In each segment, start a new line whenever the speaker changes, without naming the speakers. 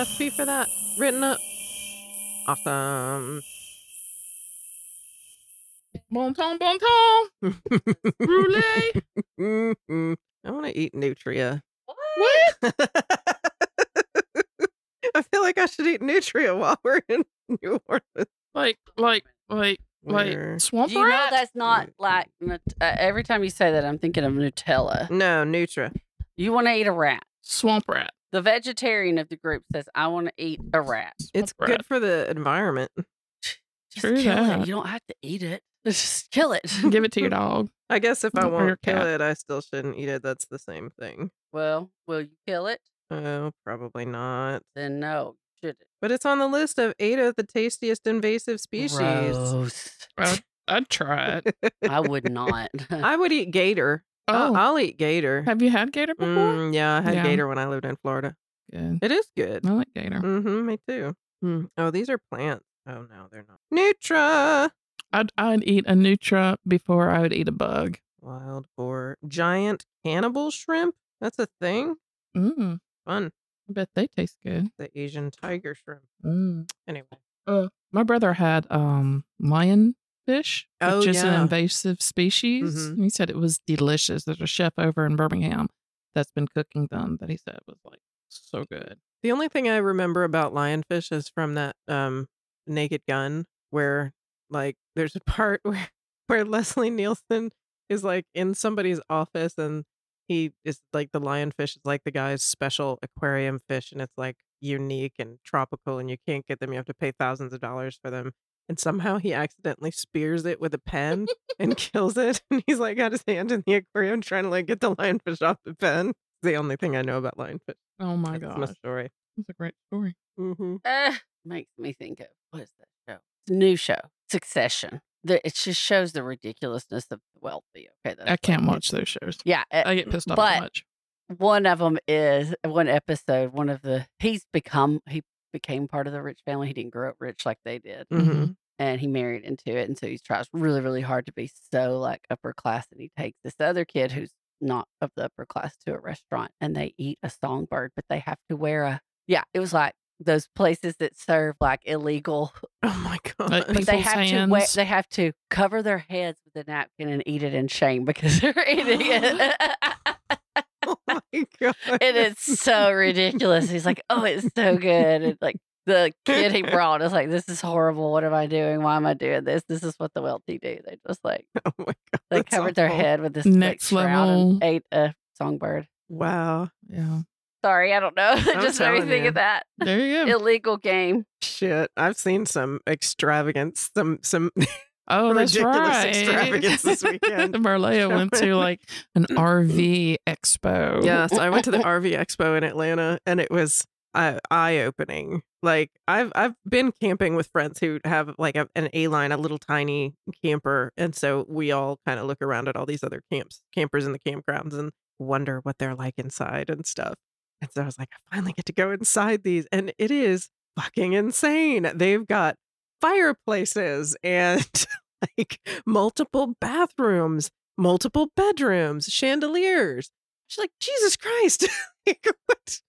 recipe for that written up? Awesome.
Bon ton, bon ton. Roulette.
I want to eat nutria.
What?
I feel like I should eat nutria while we're in New Orleans.
Like, like, like,
Where-
like swamp
Do you know
rat?
that's not like uh, every time you say that, I'm thinking of Nutella.
No, Nutra.
You want to eat a rat.
Swamp rat.
The vegetarian of the group says, "I want to eat a rat."
It's
Swamp
good
rat.
for the environment.
Just
True
kill
that.
it. You don't have to eat it. Just kill it.
Give it to your dog.
I guess if I
Or your
won't kill
cat.
it, I still shouldn't eat it. That's the same thing.
well, will you kill it?
Oh, probably not.
Then no. Should it?
But it's on the list of eight of the tastiest invasive species.
Gross.
I'd, I'd try it.
I would not.
I would eat gator.
Oh,
I'll, I'll eat gator.
have you had gator before?
Mm, yeah, I had
Yeah.
gator when I lived in Florida.
Good.
It is good.
I like gator.
Mm-hmm, me too. Mm. Oh, these are plants. Oh no, they're not. Nutra.
I'd I'd eat a nutra before I would eat a bug.
Wild boar. Giant cannibal shrimp. That's a thing.
Mm,
Fun.
I bet they taste good.
The Asian tiger shrimp.
Mm.
Anyway.
Uh, my brother had um lionfish, which
Oh,
is an invasive species.
Mhm.
He said it was delicious. There's a chef over in Birmingham that's been cooking them that he said was like so good.
The only thing I remember about lionfish is from that um Naked Gun, where like there's a part where where Leslie Nielsen is like in somebody's office and he is like the lionfish is like the guy's special aquarium fish and it's like unique and tropical and you can't get them. You have to pay thousands of dollars for them. And somehow he accidentally spears it with a pen and kills it. And he's like got his hand in the aquarium trying to like get the lionfish off the pen. It's the only thing I know about lionfish.
Oh my
That's my story.
that's a great story.
Mm-hmm.
Uh, makes me think of what is that show? It's a new show, Succession. The, it just shows the ridiculousness of the wealthy. Okay, that's
I can't watch those shows.
Yeah, uh,
I get pissed off
but
too much.
one of them is one episode. One of the he's become he became part of the rich family. He didn't grow up rich like they did,
Mhm.
and he married into it. And so he tries really, really hard to be so like upper class. And he takes this other kid who's not of the upper class to a restaurant, and they eat a songbird, but they have to wear a yeah. It was like those places that serve like illegal
Oh my god.
Like
but they
People's
have to wear, they have to cover their heads with a napkin and eat it in shame because they're eating it.
oh my god.
And it is so ridiculous. He's like, "Oh, it's so good." And like the kid he brought is like, "This is horrible. What am I doing? Why am I doing this? This is what the wealthy do." They just like
Oh my god.
they
that's
covered their head with this
Next
like, shroud
level.
and ate a songbird.
Wow.
Yeah,
Sorry, I don't know. just made me think
you.
of that
there you go.
illegal game.
Shit. I've seen some extravagance. Some some
Oh, that's right.
extravagance this weekend.
Marleah went to like an RV expo.
Yes, I went to the RV Expo in Atlanta and it was uh, eye opening. Like I've I've been camping with friends who have like a, an A line, a little tiny camper, and so we all kind of look around at all these other camps, campers in the campgrounds, and wonder what they're like inside and stuff. And so I was like, I finally get to go inside these, and it is fucking insane. They've got fireplaces and like multiple bathrooms, multiple bedrooms, chandeliers. She's like, Jesus Christ. Like, what?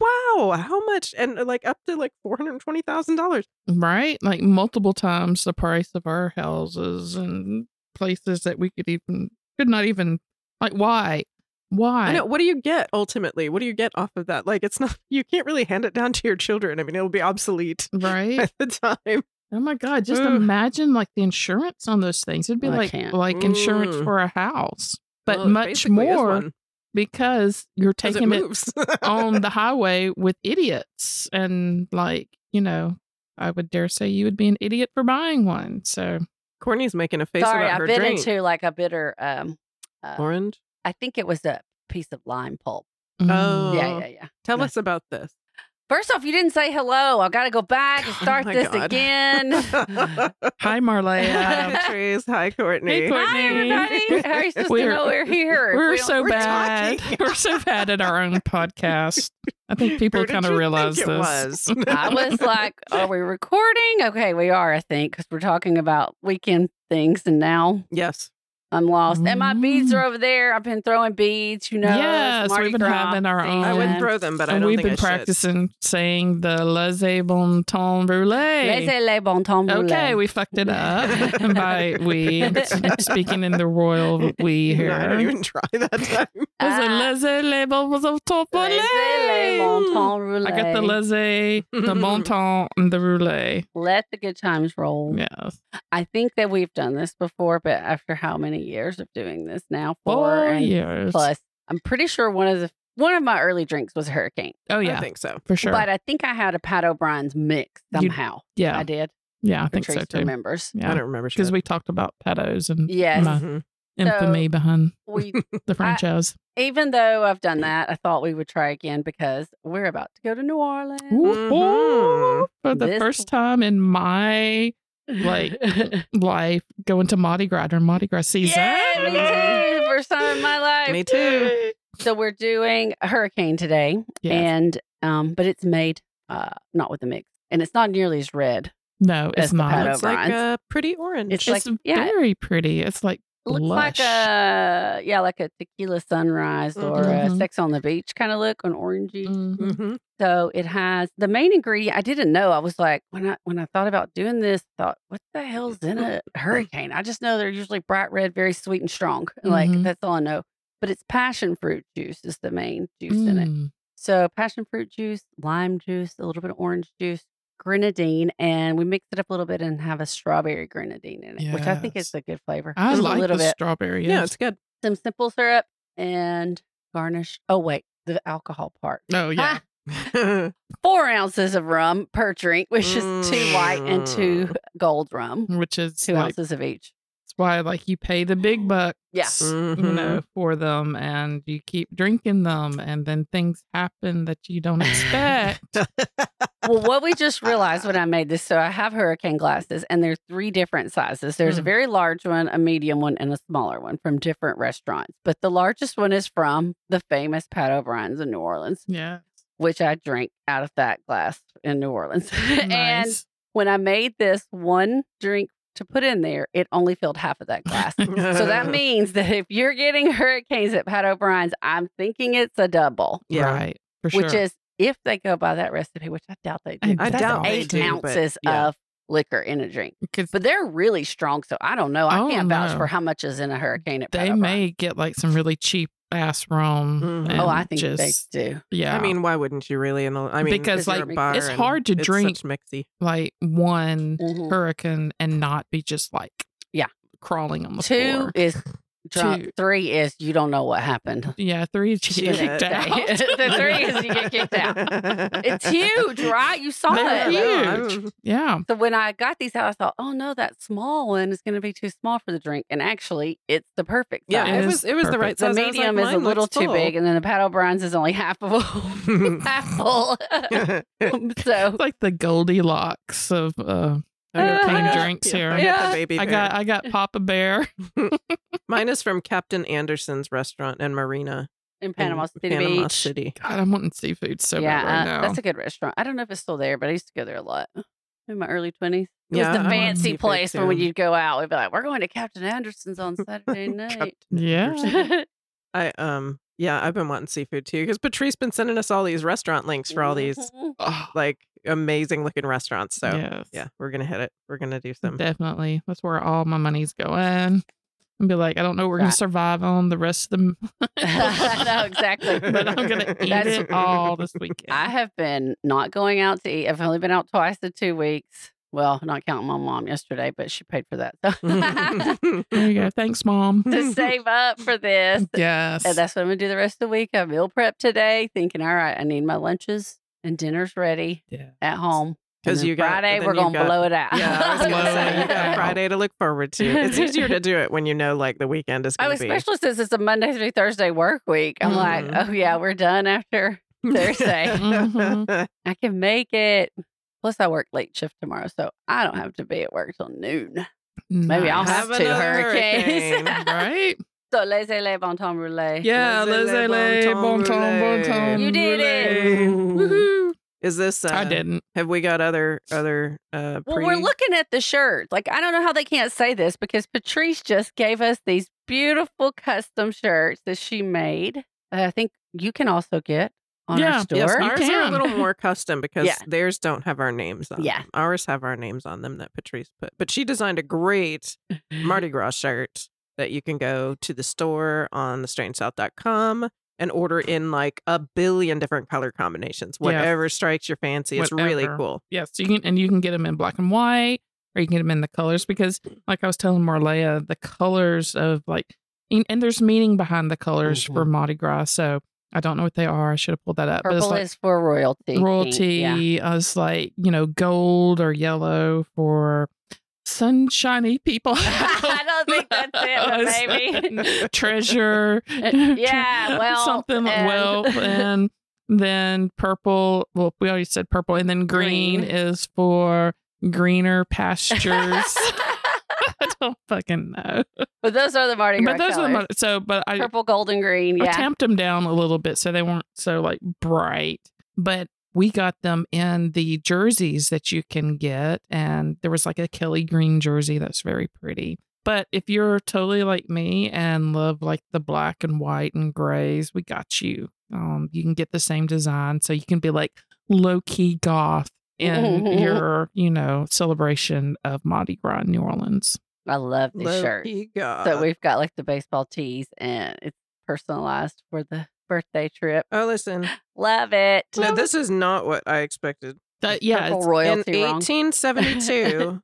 Wow. How much? And uh, like up to like $420,000.
right? Like multiple times the price of our houses and places that we could even could not even like why why
I know. What do you get ultimately? What do you get off of that? Like, it's not, you can't really hand it down to your children. I mean, it'll be obsolete
right
At the time.
oh my god just
Ugh.
imagine like the insurance on those things it'd be
I
like
can't.
like insurance
Mm.
for a house but
Well,
much more because you're taking it,
moves.
on the highway with idiots and like you know i would dare say you would be an idiot for buying one so
Courtney's making a face
Sorry,
about
I
her
bit
drink.
into like a bitter. Um, uh,
Orange.
I think it was a piece of lime pulp.
mm,
Oh.
Yeah, yeah, yeah.
Tell
Yes.
us about this.
First off, you didn't say hello. I got to go back and
Oh
start
my
this
God.
again.
Hi, Marleah.
Hi, Patrice. Hi, Courtney.
Hey, Courtney.
Hi, everybody. How are you supposed
We're-
to know we're here?
We're
we
so
we're
bad.
talking.
We're so bad at our own podcast. I think people kind
you
of
think
realize
it
this.
was?
I was like, are we recording? Okay, we are, I think, because we're talking about weekend things. And now
yes.
I'm lost. And my beads
Mm.
are over there. I've been throwing beads, you know.
Yes, we've been
Gras
having our own-
I wouldn't throw them, but I don't
we've
think
been
I should.
practicing saying the laissez bon temps brûlée.
Laissez les bon temps brûlés.
Okay, we fucked it up. and by we, I'm speaking in the royal we
No,
here.
I didn't even try that time.
Was it
Ah,
laissez les bon temps
laissez les bon
brûlés?
temps brûlés.
I got the laissez, the bon temps, and the roulette.
Let the good times roll.
Yes.
I think that we've done this before, but after how many years of doing this now? Four
Four years.
plus. I'm pretty sure one of the one of my early drinks was a hurricane.
Oh yeah, I
think so.
for sure.
But I think I had a Pat O'Brien's mix
You-
somehow.
yeah,
I did.
yeah, I think so too.
Remembers?
Yeah.
I don't remember
because we talked about pedos and
Yes.
my
Mhm.
infamy behind
We
the franchise.
even though I've done that, I thought we would try again because we're about to go to New Orleans.
Ooh, ooh, for the
This-
first time in my like life, going to Mardi Gras during Mardi Gras season.
Yeah, me too. First time in my life.
Me too.
So we're doing a hurricane today,
Yes.
and um, but it's made uh not with the mix, and it's not nearly as red.
No, it's not.
It's like a pretty orange.
It's
It's
like- yeah.
very pretty. It's like
It looks
Lush.
like a yeah, like a tequila sunrise or a
Mhm.
sex on the beach kind of look, an orangey.
Mhm.
Mhm.
So it has the main ingredient. I didn't know. I was like, when I when I thought about doing this, thought, what the hell's in a hurricane? I just know they're usually bright red, very sweet and strong. Like
Mhm.
that's all I know. But it's passion fruit juice is the main juice in it.
Mm.
So passion fruit juice, lime juice, a little bit of orange juice, grenadine, and we mix it up a little bit and have a strawberry grenadine in it, which I think is a good flavor.
I
Just
like
a little
the
bit,
strawberry.
Yeah, it's good.
some simple syrup, and garnish. Oh wait, the alcohol part.
oh yeah.
Ah, four ounces of rum per drink, which is two white and two
Mm.
gold rum,
Which is
two
like
ounces of each.
That's why like you pay the big bucks.
yes
you know, for them and you keep drinking them and then things happen that you don't expect.
well, what we just realized when I made this, so I have hurricane glasses, and there's three different sizes. There's a
Mm.
very large one, a medium one, and a smaller one from different restaurants. But the largest one is from the famous Pat O'Brien's in New Orleans,
yeah.
which I drank out of that glass in New Orleans. and when I made this one drink to put in there, it only filled half of that glass. so that means that if you're getting hurricanes at Pat O'Brien's, I'm thinking it's a double,
yeah.
Right. For sure.
which is if they go by that recipe, which I doubt they do.
I
but
I
that's
doubt they
eight
do, but
ounces
yeah.
of liquor in a drink. But they're really strong, so I don't know. I
Oh,
can't vouch
no.
for how much is in a hurricane at Pat
they
O'Brien's.
may get like some really cheap ass rum.
Mhm.
Oh, I think
just,
they do.
Yeah.
I mean, why wouldn't you really? In the, I mean,
Because,
like,
a bar
it's hard to drink.
Mixy.
like one
Mhm.
hurricane and not be just like
Yeah.
crawling on the
Two
floor.
is drunk.
Two.
Three is you don't know what happened.
Yeah, three is you get kicked out.
the three is you get kicked out. It's huge, right? You saw
They're
it.
huge. Yeah.
So when I got these out, I thought, oh no, that small one is going to be too small for the drink. And actually, it's the perfect size.
Yeah,
It
it
is
was it was the right size. The was like,
medium is a little too
full."
big, and then the Pat O'Brien's is only half of a half full. so
It's like the Goldilocks of uh
Hurricane
hurricane drinks here.
I got
Yeah.
the baby.
I got I got Papa Bear.
Mine is from Captain Anderson's restaurant and marina
in
in
Panama City
Panama
Beach.
City.
God, I'm wanting seafood so
yeah,
bad right
uh,
now.
that's a good restaurant. I don't know if it's still there, but I used to go there a lot in my early twenties. It
Yeah,
was
I
the
want
fancy place when when you'd go out, we'd be like, "We're going to Captain Anderson's on Saturday night."
Yeah.
I um yeah, I've been wanting seafood too because Patrice been sending us all these restaurant links for all these
Mhm.
Oh,
like amazing looking restaurants. So
yes.
yeah, we're gonna hit it. We're gonna do some.
Definitely. That's where all my money's going. And be like, I don't know, we're gonna survive on the rest of the
I exactly.
but I'm gonna eat
That's-
it all this weekend.
I have been not going out to eat. I've only been out twice in two weeks. Well, not counting my mom yesterday, but she paid for that.
There you go. Thanks, Mom.
to save up for this.
Yes.
And that's what I'm gonna do the rest of the week. I meal prep today, thinking, all right, I need my lunches and dinners ready
yeah.
at home. Because then
you got-
Friday, we're gonna
got-
blow it out.
Yeah, I was gonna say you got. Friday to look forward to. It's easier to do it when you know like the weekend is
Oh,
going to be.
especially since it's a Monday through Thursday work week. I'm
Mhm.
like, oh yeah, we're done after Thursday.
Mhm.
I can make it. Plus, I work late shift tomorrow, so I don't have to be at work till noon. Maybe I'll have
Have
two hurricanes.
hurricane.
right?
so, laissez les bon temps roulé.
Yeah,
Laissez-les
laissez-les,
bon
bon
temps
temps, bon temps.
You did it.
Rouler. Woohoo.
Is this? Uh,
I didn't.
Have we got other other? Uh,
Well,
pre-
we're looking at the shirts. Like, I don't know how they can't say this because Patrice just gave us these beautiful custom shirts that she made. that I think you can also get on
Yeah,
our store.
Yes,
You
ours are a little more custom because
Yeah.
theirs don't have our names on
Yeah.
them. Ours have our names on them that Patrice put. But she designed a great Mardi Gras shirt that you can go to the store on thestrangesouth.com and order in like a billion different color combinations.
Yes.
Whatever strikes your fancy. It's really
Whatever.
cool.
Yes, you can, and you can get them in black and white, or you can get them in the colors because, like I was telling Marleah, the colors of like, and, and there's meaning behind the colors for mm-hmm. Mardi Gras. So I don't know what they are. I should have pulled that up. but it's
Purple
like
is for royalty.
royalty.
Uh, yeah.
I was like, you know, gold or yellow for sunshiny people.
I don't think that's it, but maybe.
treasure.
Uh, yeah, wealth,
something like
and-
wealth, and then purple. Well, we already said purple, and then green,
Green.
is for greener pastures. I don't fucking know,
but those are the Mardi Gras
but those are the
colors.
mo- so. But I
Purple, gold, and green.
I
Yeah.
tamped them down a little bit so they weren't so like bright. But we got them in the jerseys that you can get, and there was like a Kelly green jersey that's very pretty. But if you're totally like me and love like the black and white and grays, we got you. Um, you can get the same design, so you can be like low key goth in your, you know, celebration of Mardi Gras in New Orleans.
I love these
Low
shirts.
key God.
So we've got like the baseball tees, and it's personalized for the birthday trip.
oh, listen.
Love it.
No, this is not what I expected.
Uh, yeah,
Purple
In
royalty wrong.
1872,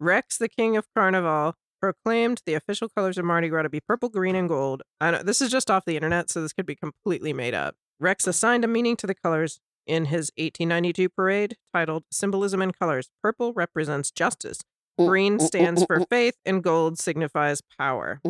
Rex, the king of Carnival, proclaimed the official colors of Mardi Gras to be purple, green, and gold. I know this is just off the internet, so this could be completely made up. Rex assigned a meaning to the colors in his 1892 parade titled Symbolism in Colors. Purple represents justice, green stands for faith, and gold signifies power.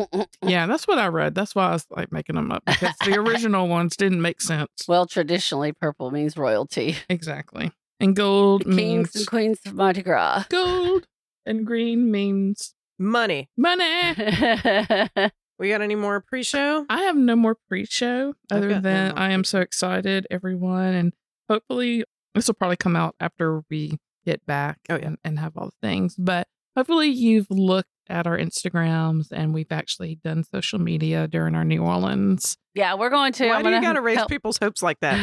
Yeah, that's what I read. That's why I was like making them up because the original ones didn't make sense.
Well, traditionally, purple means royalty.
Exactly. And gold
The kings
means
and queens of Mardi Gras.
gold, and green means
Money.
money.
We got any more pre-show?
I have no more pre-show other
got no
than I am so excited, everyone, and hopefully this will probably come out after we get back
Oh, yeah.
and, and have all the things. But hopefully you've looked at our Instagrams and we've actually done social media during our New Orleans
yeah, we're going to.
Why
I'm
do you
gonna
gotta raise
help-
people's hopes like that?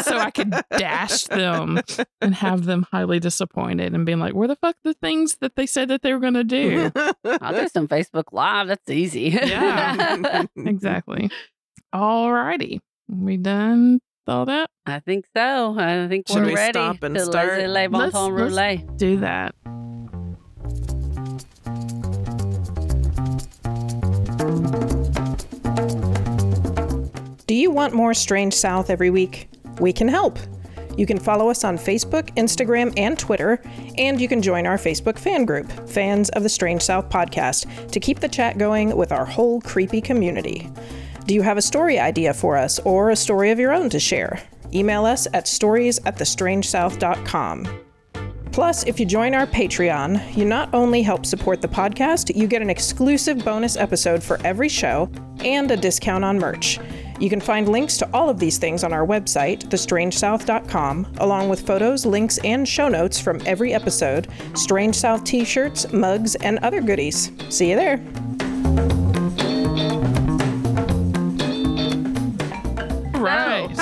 so I could dash them and have them highly disappointed and being like, where the fuck the things that they said that they were going to do?
I'll do some Facebook Live. That's easy.
Yeah. exactly. All righty. We done with all that?
I think so. I think
Should
we're
we
ready
stop and
to
start?
laissez les bon
Let's-
temps
let's- Do that.
Do you want more Strange South every week? We can help. You can follow us on Facebook, Instagram, and Twitter, and you can join our Facebook fan group, Fans of the Strange South podcast, to keep the chat going with our whole creepy community. Do you have a story idea for us or a story of your own to share? Email us at stories at thestrangesouth.com. Plus, if you join our Patreon, you not only help support the podcast, you get an exclusive bonus episode for every show and a discount on merch. You can find links to all of these things on our website, thestrangesouth.com, along with photos, links, and show notes from every episode, Strange South t shirts, mugs, and other goodies. See you there.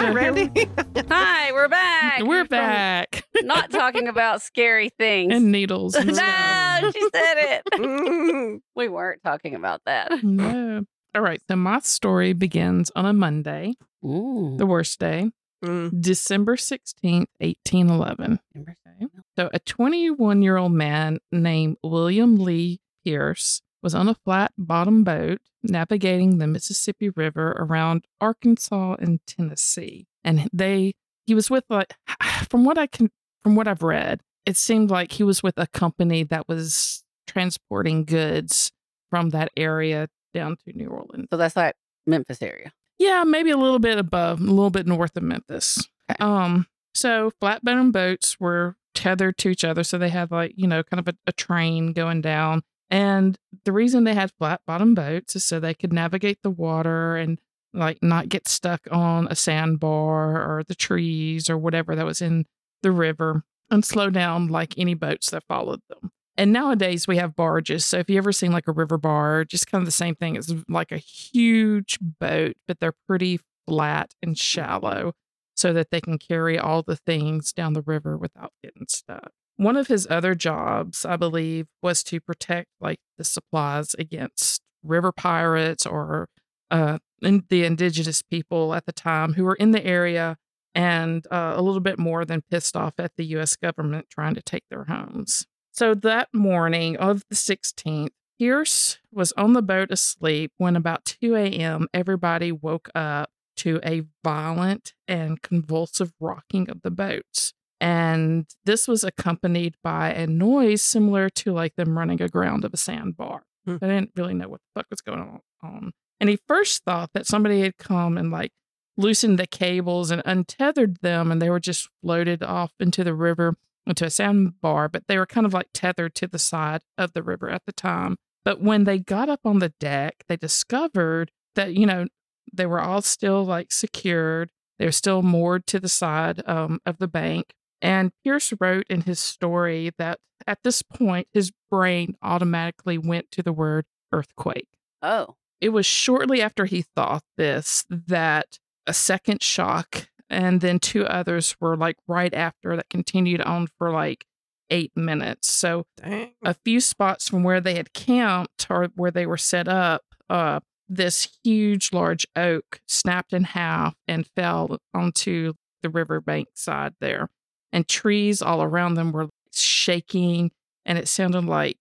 Hi, Randy.
Hi, we're back.
We're back.
Not talking about scary things.
and needles. And stuff.
no, she said it.
Mm.
we weren't talking about that.
No. All right. So my story begins on a Monday,
Ooh.
the worst day,
Mm.
December 16th, 1811. Okay. So a 21 year old man named William Leigh Pierce was on a flat bottom boat navigating the Mississippi River around Arkansas and Tennessee. And they, he was with like, from what I can, from what I've read, it seemed like he was with a company that was transporting goods from that area down to New Orleans.
So that's like Memphis area.
Yeah, maybe a little bit above, a little bit north of Memphis.
Okay.
Um, so flat bottom boats were tethered to each other, so they had like you know kind of a, a train going down. And the reason they had flat bottom boats is so they could navigate the water and like not get stuck on a sandbar or the trees or whatever that was in the river and slow down like any boats that followed them. And nowadays we have barges. So if you ever seen like a river barge, it's kind of the same thing. It's like a huge boat, but they're pretty flat and shallow so that they can carry all the things down the river without getting stuck. One of his other jobs, I believe, was to protect like the supplies against river pirates or uh, in the indigenous people at the time who were in the area and uh, a little bit more than pissed off at the U.S. government trying to take their homes. So that morning of the 16th, Pierce was on the boat asleep when about 2 a.m., everybody woke up to a violent and convulsive rocking of the boats. And this was accompanied by a noise similar to like them running aground of a sandbar.
Hmm.
I didn't really know what the fuck was going on. And he first thought that somebody had come and like loosened the cables and untethered them and they were just floated off into the river into a sandbar, but they were kind of like tethered to the side of the river at the time. But when they got up on the deck, they discovered that, you know, they were all still like secured. They were still moored to the side um, of the bank. And Pierce wrote in his story that at this point, his brain automatically went to the word earthquake.
Oh.
It was shortly after he thought this that a second shock and then two others were like right after that continued on for like eight minutes. So
Dang.
a few spots from where they had camped or where they were set up, uh, this huge, large oak snapped in half and fell onto the riverbank side there. And trees all around them were shaking, and it sounded like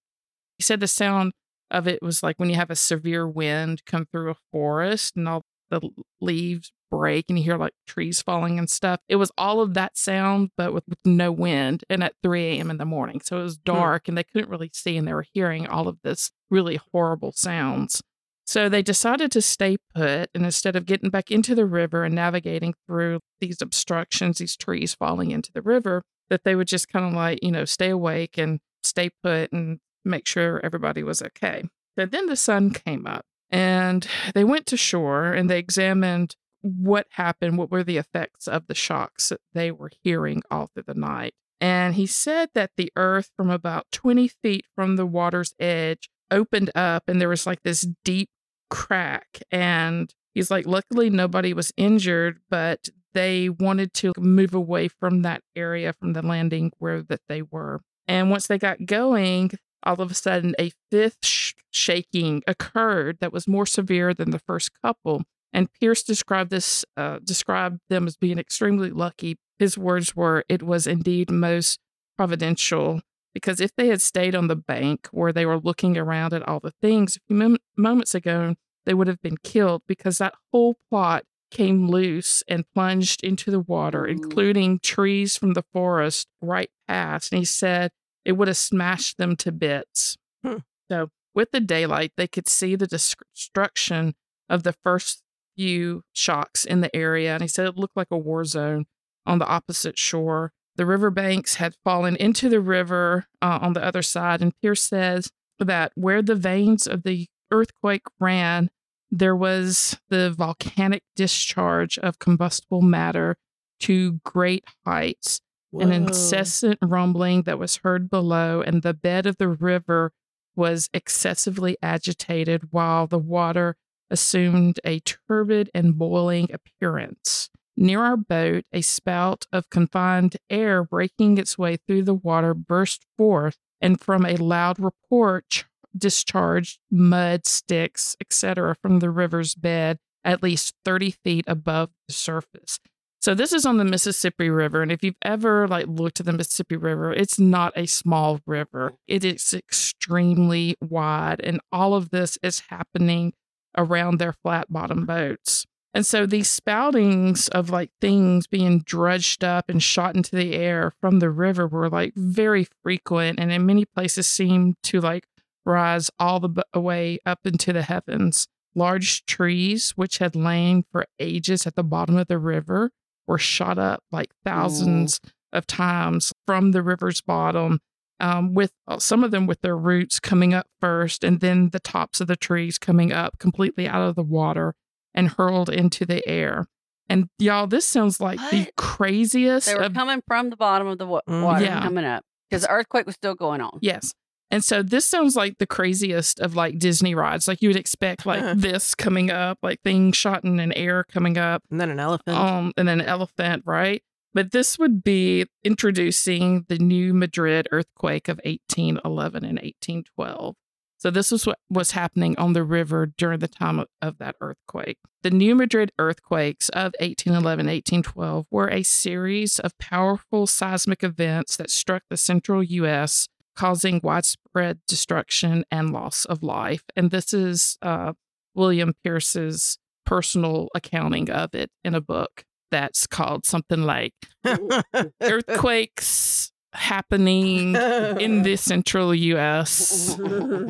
he said the sound of it was like when you have a severe wind come through a forest and all the leaves break and you hear like trees falling and stuff. It was all of that sound, but with, with no wind and at 3 a.m. in the morning. So it was hmm. dark and they couldn't really see and they were hearing all of this really horrible sounds. So they decided to stay put and instead of getting back into the river and navigating through these obstructions, these trees falling into the river, that they would just kind of like, you know, stay awake and stay put and make sure everybody was okay. So then the sun came up and they went to shore and they examined what happened, what were the effects of the shocks that they were hearing all through the night. And he said that the earth from about 20 feet from the water's edge opened up and there was like this deep crack. And he's like, luckily nobody was injured, but they wanted to move away from that area from the landing where that they were. And once they got going, all of a sudden a fifth sh- shaking occurred that was more severe than the first couple. And Pierce described this, uh, described them as being extremely lucky. His words were, "It was indeed most providential." Because if they had stayed on the bank where they were looking around at all the things a few mom- moments ago, they would have been killed because that whole plot came loose and plunged into the water,
Ooh.
including trees from the forest right past. And he said it would have smashed them to bits.
Hmm.
So, with the daylight, they could see the destruction of the first few shocks in the area. And he said it looked like a war zone on the opposite shore. The riverbanks had fallen into the river uh, on the other side. And Pierce says that where the veins of the earthquake ran, there was the volcanic discharge of combustible matter to great heights, an incessant rumbling that was heard below, and the bed of the river was excessively agitated while the water assumed a turbid and boiling appearance. Near our boat, a spout of confined air breaking its way through the water burst forth, and from a loud report ch- discharged mud, sticks, etc., from the river's bed at least 30 feet above the surface. So this is on the Mississippi River, and if you've ever like looked at the Mississippi River, it's not a small river. It is extremely wide, and all of this is happening around their flat bottom boats. And so these spoutings of like things being dredged up and shot into the air from the river were like very frequent and in many places seemed to like rise all the way up into the heavens. Large trees, which had lain for ages at the bottom of the river, were shot up like thousands of times from the river's bottom. Um, with uh, some of them with their roots coming up first, and then the tops of the trees coming up completely out of the water and hurled into the air. And y'all, this sounds like the craziest.
They were
of-
coming from the bottom of the wa-
Mm.
water,
Yeah.
coming up because the earthquake was still going on.
Yes. And so this sounds like the craziest of like Disney rides. Like you would expect like
Uh-huh.
this coming up, like things shot in an air coming up,
And then an elephant.
um, and then an elephant, right? But this would be introducing the new Madrid earthquake of 1811 and 1812. So this was what was happening on the river during the time of, of that earthquake. The New Madrid earthquakes of 1811 1812 were a series of powerful seismic events that struck the central US, causing widespread destruction and loss of life. And this is uh, William Pierce's personal accounting of it in a book that's called something like Earthquakes Happening in the Central US.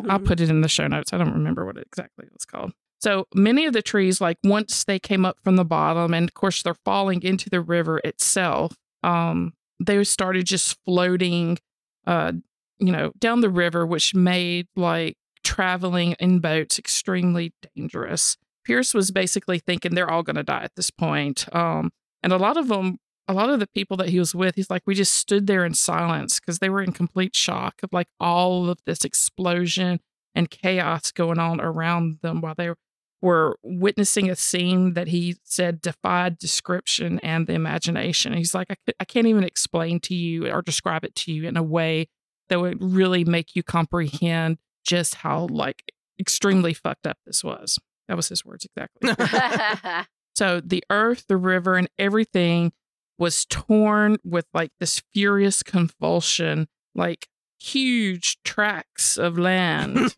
I'll put it in the show notes. I don't remember what it exactly was called. So many of the trees, like once they came up from the bottom, and of course they're falling into the river itself, um, they started just floating, uh, you know, down the river, which made like traveling in boats extremely dangerous. Pierce was basically thinking they're all going to die at this point. Um, and a lot of them, a lot of the people that he was with, he's like, we just stood there in silence because they were in complete shock of like all of this explosion and chaos going on around them while they were witnessing a scene that he said defied description and the imagination. He's like, I, I can't even explain to you or describe it to you in a way that would really make you comprehend just how like extremely fucked up this was. That was his words exactly. So the earth, the river, and everything was torn with like this furious convulsion, like huge tracts of land.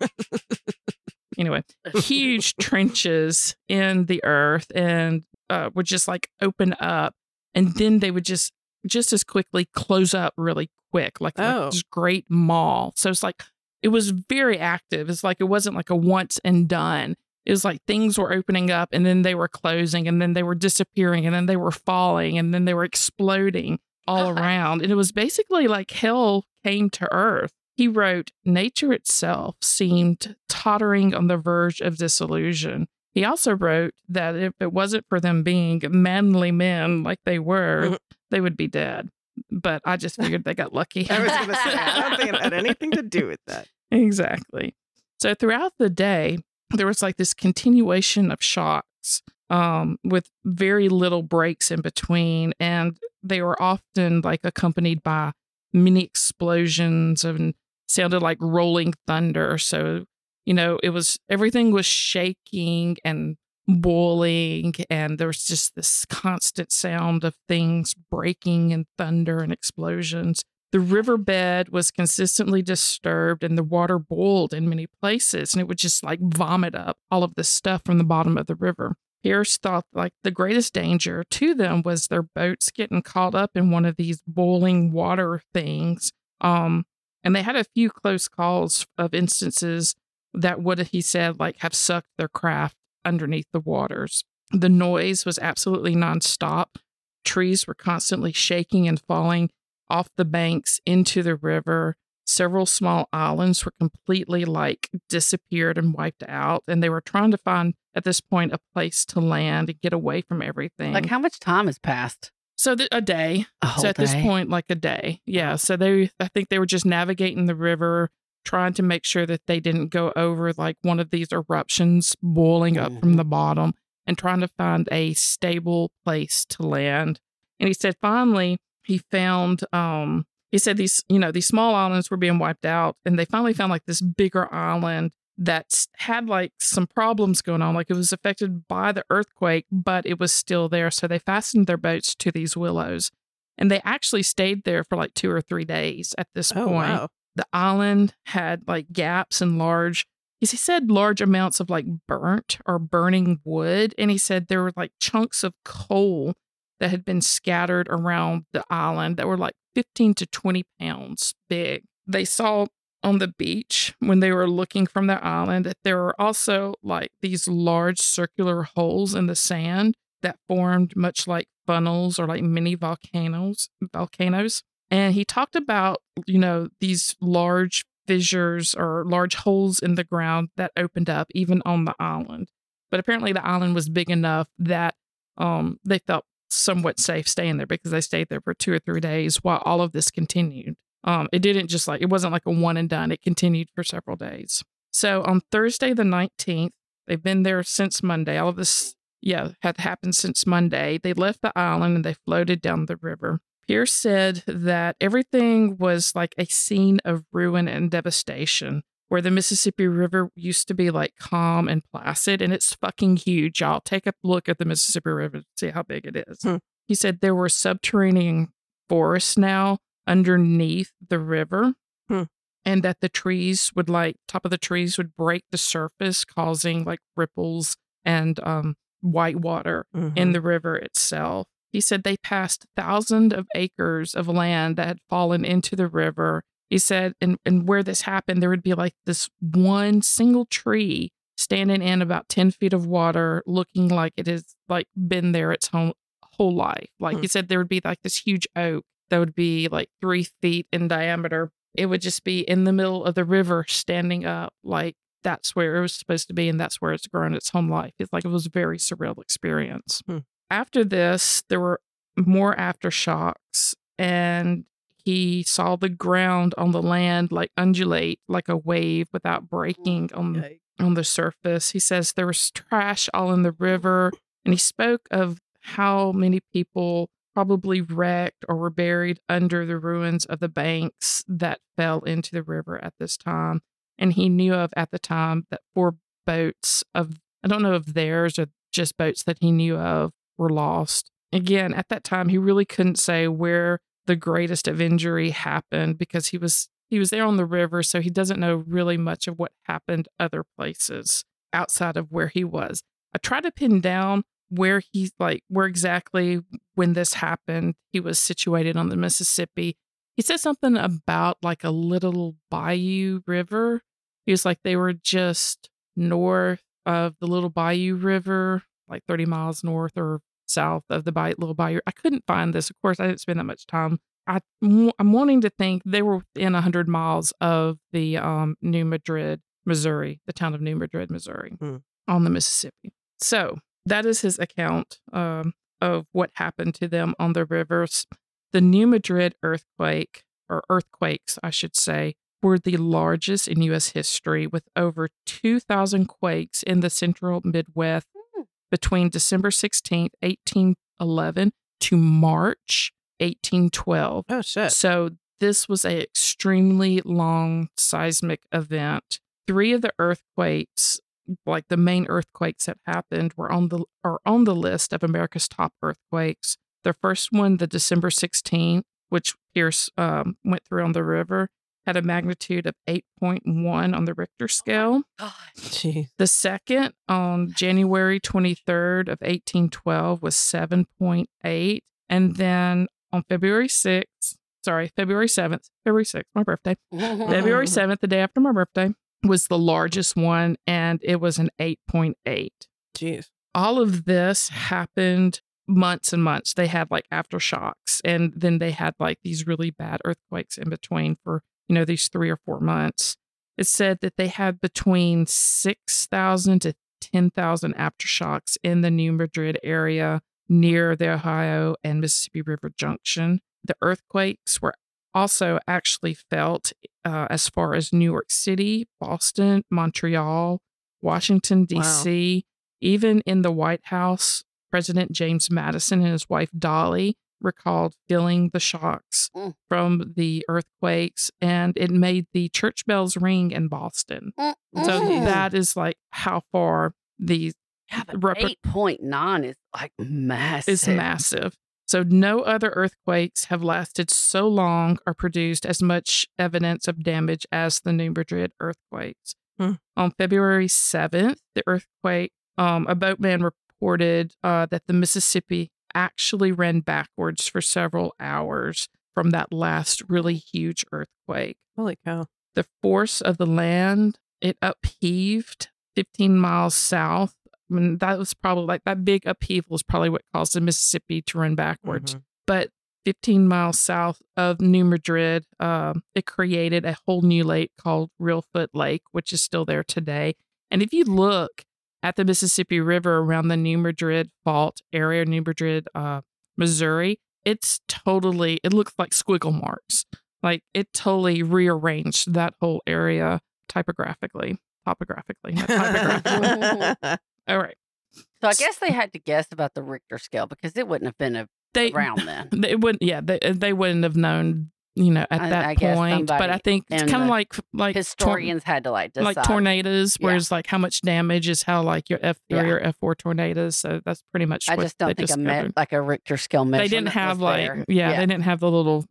anyway, huge trenches in the earth and uh, would just like open up and then they would just just as quickly close up really quick like, like
Oh.
this great mall so it's like it was very active it's like it wasn't like a once and done it was like things were opening up and then they were closing and then they were disappearing and then they were falling and then they were exploding all
God.
around and it was basically like hell came to earth he wrote nature itself seemed tottering on the verge of disillusion he also wrote that if it wasn't for them being manly men like they were
Mhm.
they would be dead but i just figured they got lucky
I was going to say, I don't think it had anything to do with that.
Exactly. So throughout the day, there was like this continuation of shots um, with very little breaks in between. And they were often like accompanied by mini explosions and sounded like rolling thunder. So, you know, it was everything was shaking and boiling. And there was just this constant sound of things breaking and thunder and explosions. The riverbed was consistently disturbed and the water boiled in many places, and it would just like vomit up all of the stuff from the bottom of the river. Pierce thought like the greatest danger to them was their boats getting caught up in one of these boiling water things. Um, and they had a few close calls of instances that would, he said, like have sucked their craft underneath the waters. The noise was absolutely nonstop. Trees were constantly shaking and falling off the banks into the river. Several small islands were completely like disappeared and wiped out. And they were trying to find at this point a place to land and get away from everything.
like how much time has passed?
so th- a day.
A
so at this point, like a day. Yeah. So they I think they were just navigating the river, trying to make sure that they didn't go over like one of these eruptions boiling up from
Mhm.
the bottom and trying to find a stable place to land. And he said finally he found um he said these you know these small islands were being wiped out and they finally found like this bigger island that's had like some problems going on like it was affected by the earthquake but it was still there so they fastened their boats to these willows and they actually stayed there for like two or three days at this
Oh,
point
wow.
the island had like gaps and large he said large amounts of like burnt or burning wood and he said there were like chunks of coal that had been scattered around the island that were like 15 to 20 pounds big. They saw on the beach when they were looking from the island that there were also like these large circular holes in the sand that formed much like funnels or like mini volcanoes volcanoes. And he talked about you know these large fissures or large holes in the ground that opened up even on the island. But apparently the island was big enough that um, they felt somewhat safe staying there because they stayed there for two or three days while all of this continued. Um, it didn't just like it wasn't like a one and done. It continued for several days. So on thursday the 19th they've been there since monday. All of this yeah had happened since monday. They left the island and they floated down the river. Pierce said that everything was like a scene of ruin and devastation, where the Mississippi River used to be like calm and placid, and it's fucking huge, y'all. Take a look at the Mississippi River to see how big it is.
Hmm.
He said there were subterranean forests now underneath the river.
Hmm.
And that the trees would like top of the trees would break the surface, causing like ripples and um, white water in
Mhm.
the river itself. He said they passed thousands of acres of land that had fallen into the river. He said, and, and where this happened, there would be like this one single tree standing in about 10 feet of water, looking like it has like been there its whole, whole life. Like
Hmm.
he said, there would be like this huge oak that would be like three feet in diameter. It would just be in the middle of the river standing up like that's where it was supposed to be and that's where it's grown its home life. It's like it was a very surreal experience.
Hmm.
After this, there were more aftershocks and he saw the ground on the land like undulate like a wave without mm, breaking on
Yikes.
on the surface. He says there was trash all in the river, and he spoke of how many people probably wrecked or were buried under the ruins of the banks that fell into the river at this time. And he knew of at the time that four boats of, I don't know if theirs or just boats that he knew of were lost. Again, at that time, he really couldn't say where the greatest of injury happened because he was he was there on the river, so he doesn't know really much of what happened other places outside of where he was. I tried to pin down where he's like where exactly when this happened he was situated on the Mississippi. He said something about like a little bayou river. He was like they were just north of the little bayou river, like 30 miles north or south of the bay- little bayou. I couldn't find this. Of course, I didn't spend that much time I, I'm wanting to think they were within 100 miles of the um, New Madrid, Missouri, the town of New Madrid, Missouri,
Hmm.
on the Mississippi. So that is his account um, of what happened to them on the rivers. The New Madrid earthquake, or earthquakes, I should say, were the largest in U.S. history, with over 2,000 quakes in the central Midwest. Between December 16th, 1811 to March 1812.
Oh shit.
So this was a extremely long seismic event. Three of the earthquakes, like the main earthquakes that happened, were on the are on the list of America's top earthquakes. The first one, the December 16th, which Pierce um, went through on the river, had a magnitude of 8.1 on the Richter oh scale.
God.
The second on January 23rd of 1812 was 7.8. And then on February 6th, sorry, February 7th, February 6th, my birthday, February 7th, the day after my birthday, was the largest one and it was an 8.8.
Jeez.
All of this happened months and months. They had like aftershocks and then they had like these really bad earthquakes in between for, you know, these three or four months. It said that they had between 6,000 to 10,000 aftershocks in the New Madrid area near the Ohio and Mississippi River Junction. The earthquakes were also actually felt uh, as far as New York City, Boston, Montreal, Washington,
Wow.
D.C., even in the White House. President James Madison and his wife Dolley recalled feeling the shocks
Mm.
from the earthquakes, and it made the church bells ring in Boston. So
Mm.
that is like how far these
Yeah, but
reper-
8.9 is like massive.
is massive. So no other earthquakes have lasted so long or produced as much evidence of damage as the New Madrid earthquakes.
Hmm.
On February 7th, the earthquake, um, a boatman reported uh, that the Mississippi actually ran backwards for several hours from that last really huge earthquake.
Holy cow.
the force of the land, it upheaved 15 miles south. I mean, that was probably like that big upheaval is probably what caused the Mississippi to run backwards.
Mhm.
But 15 miles south of New Madrid, um, it created a whole new lake called Real Foot Lake, which is still there today. And if you look at the Mississippi River around the New Madrid Fault area, New Madrid, uh, Missouri, it's totally, it looks like squiggle marks. Like it totally rearranged that whole area typographically, topographically, not typographically. All right.
So I guess they had to guess about the Richter scale because it wouldn't have been a-
They,
around then.
they wouldn't, yeah, they, they wouldn't have known, you know, at
I-
that
I
point. But I think it's kind of
the
like, like, tor-
Historians had to like decide.
like tornadoes,
Yeah.
whereas like how much damage is how like your F3
Yeah.
or F4 tornadoes. So that's pretty much
I
what
just don't
they
think a
discovered.
me- like a Richter scale
they didn't have like
there.
yeah, they didn't have the little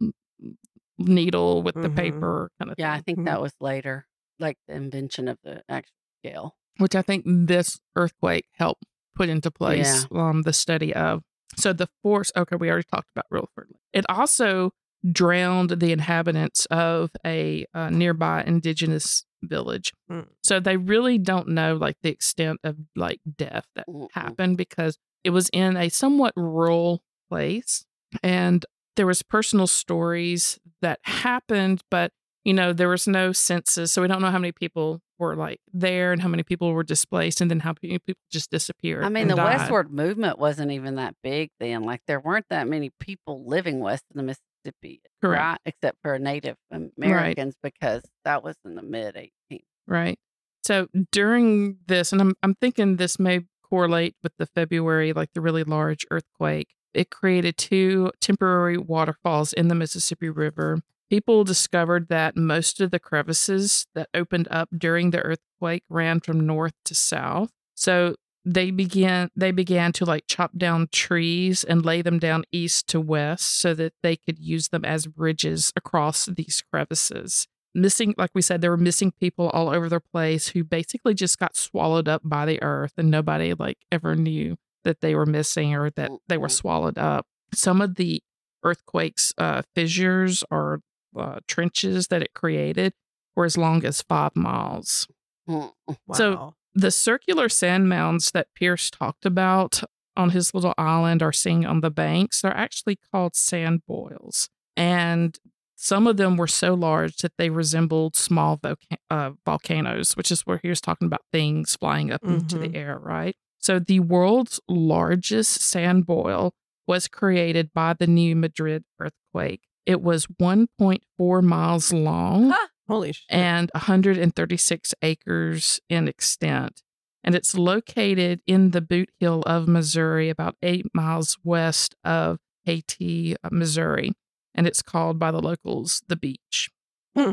needle with the
Mhm.
paper kind of
yeah. I
thing,
think
Mhm.
that was later, like the invention of the actual scale.
which I think this earthquake helped put into place um, the study of. So the force. Okay, we already talked about Reelfoot. It also drowned the inhabitants of a uh, nearby indigenous village.
Mm.
So they really don't know like the extent of like death that
Mm-mm.
happened because it was in a somewhat rural place and there was personal stories that happened but you know there was no census so we don't know how many people were like there and how many people were displaced and then how many people just disappeared
I mean, the
died.
westward movement wasn't even that big then. Like there weren't that many people living west of the Mississippi,
Correct.
right? Except for Native Americans, because that was in the mid 18th.
right so during this and I'm, I'm thinking this may correlate with the february like the really large earthquake it created two temporary waterfalls in the mississippi river people discovered that most of the crevices that opened up during the earthquake ran from north to south so they began they began to like chop down trees and lay them down east to west so that they could use them as bridges across these crevices missing like we said there were missing people all over their place who basically just got swallowed up by the earth and nobody like ever knew that they were missing or that they were
Mhm.
swallowed up some of the earthquakes uh, fissures or uh, trenches that it created were as long as five miles
Mm.
So-
Wow.
The circular sand mounds that Pierce talked about on his little island are seen on the banks. They're actually called sand boils. And some of them were so large that they resembled small uh, volcanoes, which is where he was talking about things flying up into the air, right? So the world's largest sand boil was created by the New Madrid earthquake. It was 1.4 miles long.
Holy shit.
and 136 acres in extent. And it's located in the Boot Hill of Missouri, about eight miles west of Hayti, uh, Missouri. And it's called by the locals the beach.
Hmm.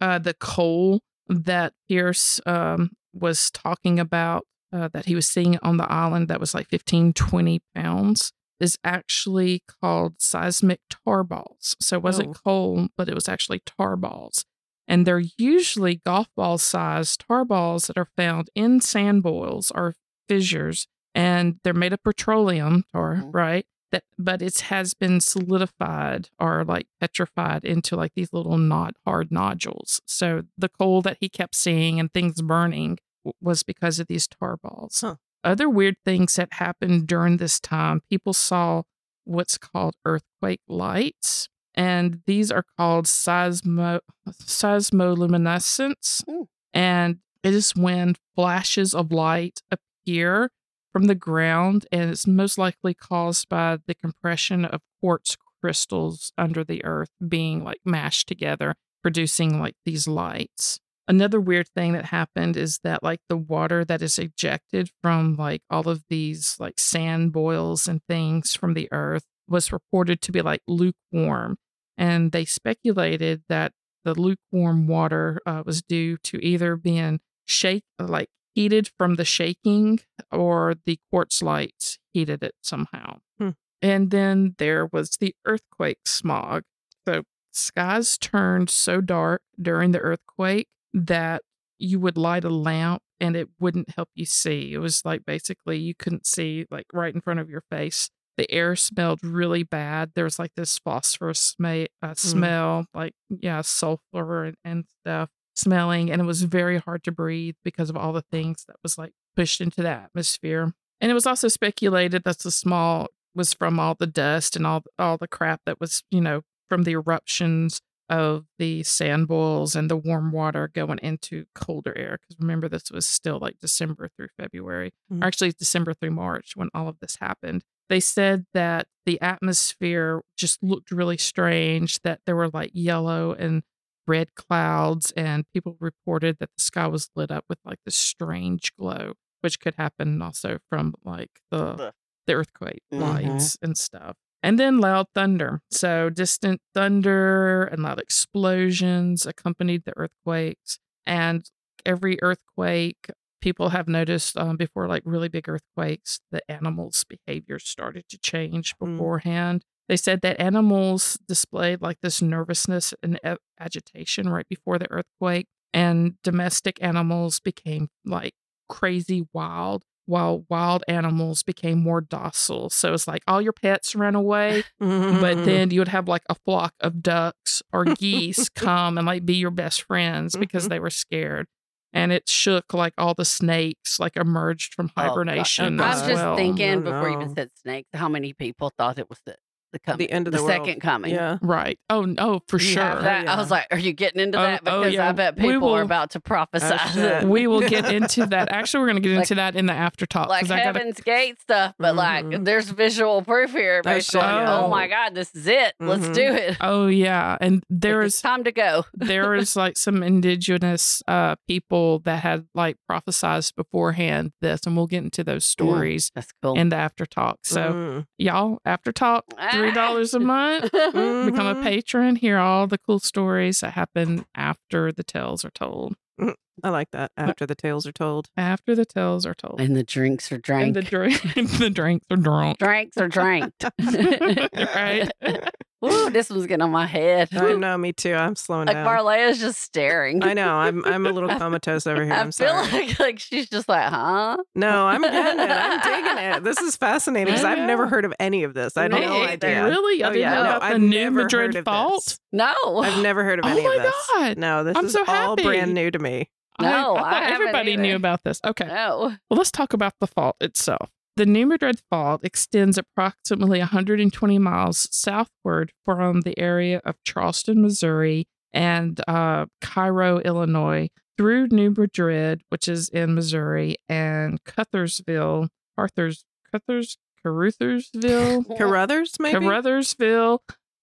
Uh, the coal that Pierce um, was talking about, uh, that he was seeing on the island, that was like 15, 20 pounds, is actually called seismic tar balls. So it wasn't
Oh.
coal, but it was actually tar balls and they're usually golf ball sized tar balls that are found in sand boils or fissures and they're made of petroleum tar
Mhm.
right that but it has been solidified or like petrified into like these little not hard nodules so the coal that he kept seeing and things burning was because of these tar balls
Huh.
other weird things that happened during this time people saw what's called earthquake lights and these are called seismo seismoluminescence
Ooh.
and it is when flashes of light appear from the ground and it's most likely caused by the compression of quartz crystals under the earth being like mashed together producing like these lights another weird thing that happened is that like the water that is ejected from like all of these like sand boils and things from the earth was reported to be like lukewarm and they speculated that the lukewarm water uh, was due to either being shake like heated from the shaking or the quartz lights heated it somehow
Hmm.
and then there was the earthquake smog so skies turned so dark during the earthquake that you would light a lamp and it wouldn't help you see. It was like basically you couldn't see like right in front of your face the air smelled really bad. There was like this phosphorus sma- uh, smell, like yeah, sulfur and, and stuff smelling, and it was very hard to breathe because of all the things that was like pushed into the atmosphere. And it was also speculated that the small was from all the dust and all all the crap that was you know from the eruptions of the sand boils and the warm water going into colder air. Because remember, this was still like December through February,
Mhm.
or actually December through March when all of this happened. They said that the atmosphere just looked really strange, that there were like yellow and red clouds, and people reported that the sky was lit up with like this strange glow, which could happen also from like the the earthquake
Mhm.
lights and stuff. And then loud thunder. So distant thunder and loud explosions accompanied the earthquakes. And every earthquake, people have noticed um, before like really big earthquakes, the animals' behavior started to change
Mm.
beforehand. They said that animals displayed like this nervousness and a- agitation right before the earthquake, and domestic animals became like crazy wild, while wild animals became more docile. So it's like all your pets ran away, but then you would have like a flock of ducks or geese come and like be your best friends because
Mhm.
they were scared. And it shook like all the snakes like emerged from
Oh, God.
hibernation
I
I was just
well.
Oh, thinking
Oh,
before you even said snakes, how many people thought it was the the coming,
end of the world.
second coming.
yeah.
Right. Oh, oh, for
You
sure.
that? I was like, are you getting into
Oh,
that?
oh,
Because
yeah.
I bet people
will-
are about to prophesy.
Oh,
we will get into that. Actually, we're going to get
Like-
into that in the after talk
like
because I got
Heaven's Gate stuff, but like
Mhm.
there's visual proof here.
Oh,
Basically,
shit,
oh, my God, this is it. Let's
Mhm.
do it.
Oh yeah, and there
Like,
is
it's time to go.
there is like some indigenous uh people that had like prophesized beforehand this, and we'll get into those stories
That's cool.
in the after talk. So
Mm.
y'all, after talk, three dollars a month. Become a
Mhm.
patron. Hear all the cool stories that happen after the tales are told.
I like that. After the tales are told.
After the tales are told,
and the drinks are
and
drank.
the drink, the drinks are drunk.
Drinks are dranked.
right.
Ooh, this one's getting on my head.
I know, me too. I'm slowing down.
like
down.
Marleah's just staring.
I know. I'm I'm a little comatose over here.
I
I'm
feel
sorry.
like like she's just like, huh?
No, I'm getting it. I'm digging it. This is fascinating because
I
I've never heard of any of this. I had
Me
no
either.
idea.
Really? I
Oh,
didn't
yeah.
know
No,
about the
I've
new
never
Madrid
heard of
fault.
this.
No.
I've never heard of
Oh
any
my
of this.
Oh my god.
No, this
I'm
is
so
all
happy.
brand new to me.
I-
No,
I,
I
thought
haven't
everybody knew about this. Okay.
no.
Well, let's talk about the fault itself. The New Madrid Fault extends approximately 120 miles southward from the area of Charleston, Missouri, and uh, Cairo, Illinois, through New Madrid, which is in Missouri, and Cuthersville, Arthur's, Cuthers, Caruthersville,
Carruthers, maybe?
Caruthersville.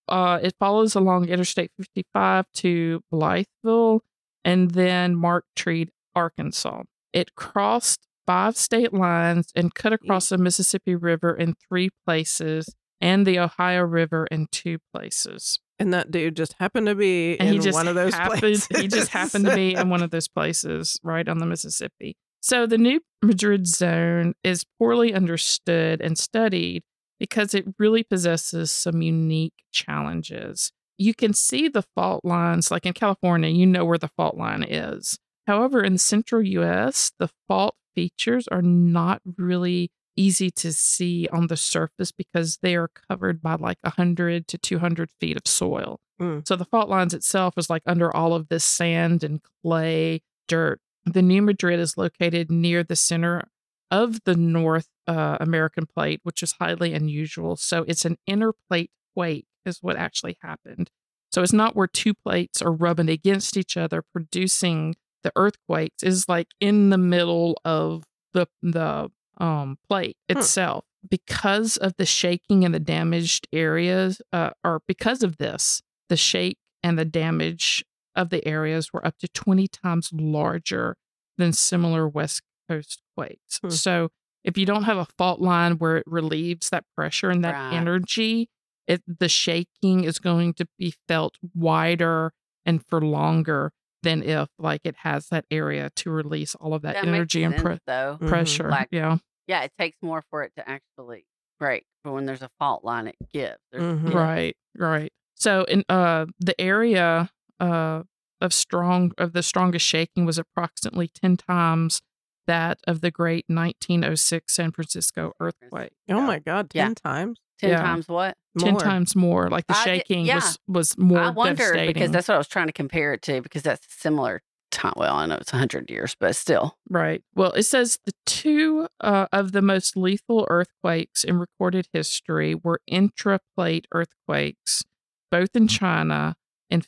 Uh, it follows along Interstate 55 to Blytheville and then Marked Tree, Arkansas. It crossed five state lines and cut mm-hmm. across the Mississippi River in three places and the Ohio River in two places.
And that dude just happened to be
And
in
he just
one of those
happened,
places.
He just happened to be in one of those places right on the Mississippi. So the New Madrid zone is poorly understood and studied because it really possesses some unique challenges. You can see the fault lines, like in California, you know where the fault line is. However, in the central US, the fault features are not really easy to see on the surface because they are covered by like 100 to 200 feet of soil.
Mm.
So the fault lines itself is like under all of this sand and clay, dirt. The New Madrid is located near the center of the North uh, American plate, which is highly unusual. So it's an inner plate quake, is what actually happened. So it's not where two plates are rubbing against each other, producing the earthquakes. Is like in the middle of the the um, plate
Hmm.
itself because of the shaking and the damaged areas, uh, or because of this, the shake and the damage of the areas were up to 20 times larger than similar West Coast quakes.
Hmm.
So if you don't have a fault line where it relieves that pressure and that
Right.
energy, it, the shaking is going to be felt wider and for longer than if like it has that area to release all of that,
That
energy
makes
and pre-
sense, though.
Mhm.
pressure.
Like-
yeah.
Yeah, it takes more for it to actually break. But when there's a fault line, it gives. There's-
Mhm.
Right, right. So in uh the area uh of strong of the strongest shaking was approximately 10 times that of the great 1906 San Francisco earthquake.
Oh my God,
Yeah.
10 times?
Ten
Yeah.
times what?
10
More.
times more. Like the
I di-
shaking
yeah.
was, was more
I wondered
devastating.
because that's what I was trying to compare it to because that's similar time. Well, I know it's hundred years, but still.
Right. Well, it says the two uh, of the most lethal earthquakes in recorded history were intraplate earthquakes, both in China in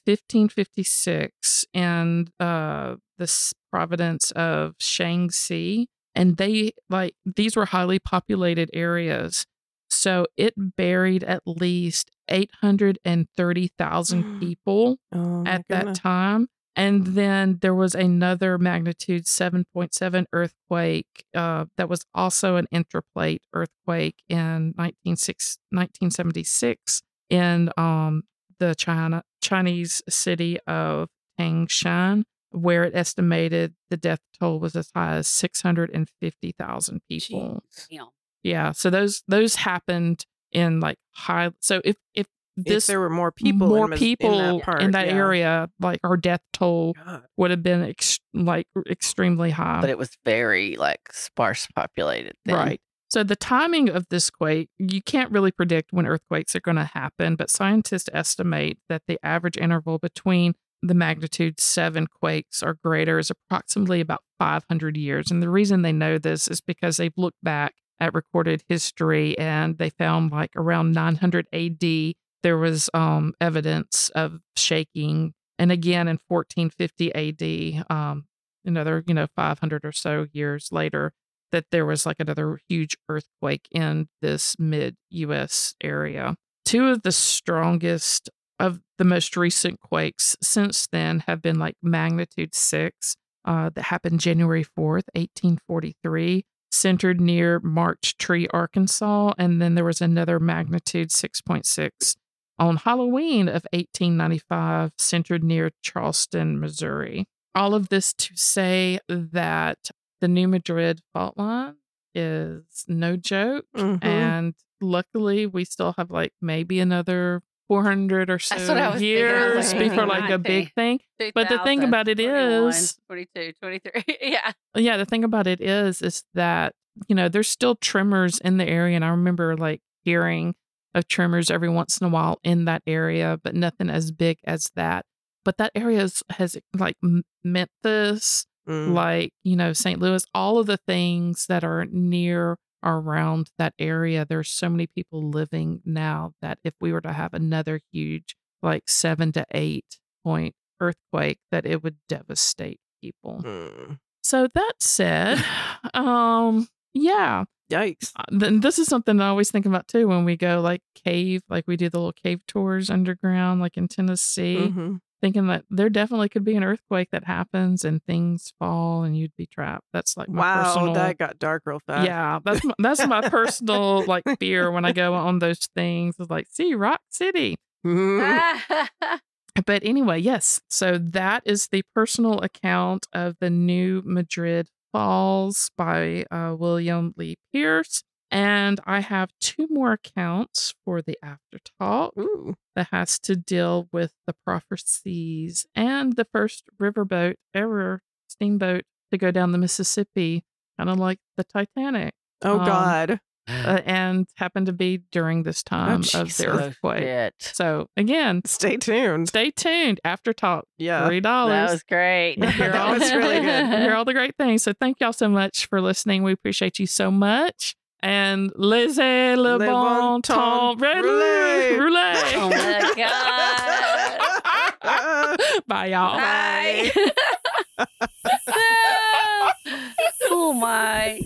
1556 and uh, the s- province of Shaanxi. And they, like, these were highly populated areas. So it buried at least 830,000 people
Oh,
at that time. And then there was another magnitude 7.7 earthquake uh, that was also an intraplate earthquake in 1906 1976 in um, the China Chinese city of Tangshan, where it estimated the death toll was as high as 650,000 people.
Damn.
Yeah, so those those happened in like high. So if if
if
this
there were more people,
more
in,
people
in that, part,
in that
yeah.
area, like our death toll
God.
would have been ex- like extremely high.
But it was very like sparse populated. Then.
Right. So the timing of this quake, you can't really predict when earthquakes are going to happen, but scientists estimate that the average interval between the magnitude 7 quakes or greater is approximately about 500 years. And the reason they know this is because they've looked back at recorded history and they found like around 900 AD there was um, evidence of shaking and again in 1450 AD um, another you know 500 or so years later that there was like another huge earthquake in this mid US area. Two of the strongest of the most recent quakes since then have been like magnitude six uh, that happened January 4th, 1843, centered near Marked Tree, Arkansas. And then there was another magnitude 6.6 on Halloween of 1895, centered near Charleston, Missouri. All of this to say that the New Madrid fault line is no joke.
Mhm.
And luckily, we still have like maybe another 400 or so
That's what I was thinking.
Years
like,
before like a big thing. But the thing about it
2000, 22, 23. yeah.
Yeah, the thing about it is, is that, you know, there's still tremors in the area. And I remember like hearing of tremors every once in a while in that area, but nothing as big as that. But that area has, has like Memphis,
Mm.
like you know st louis all of the things that are near or around that area there's so many people living now that if we were to have another huge like seven to eight point earthquake that it would devastate people
Mm.
so that said um yeah
Yikes.
uh, then this is something I always think about too when we go like cave, like we do the little cave tours underground, like in Tennessee
Mhm.
Thinking that there definitely could be an earthquake that happens and things fall and you'd be trapped. That's like my
Wow,
personal.
that got dark real fast.
yeah, that's my, that's my personal like fear when I go on those things. Is like, see, Rock City.
Mhm.
But anyway, yes. So that is the personal account of the New Madrid Falls by uh, William Leigh Pierce. And I have two more accounts for the after talk
Ooh.
that has to deal with the prophecies and the first riverboat ever steamboat to go down the Mississippi, kind of like the Titanic,
Oh
Um,
God.
uh, and happened to be during this time of the
Oh,
earthquake.
shit.
So again,
Stay tuned.
stay tuned. After talk,
Yeah.
three dollars.
That
dollars.
was great.
You hear
That
all-
was really good.
You hear all the great things. So thank y'all so much for listening. We appreciate you so much and laissez le,
le
bon,
bon
temps rouler.
rouler.
Oh my God.
Bye, y'all.
Bye. oh my.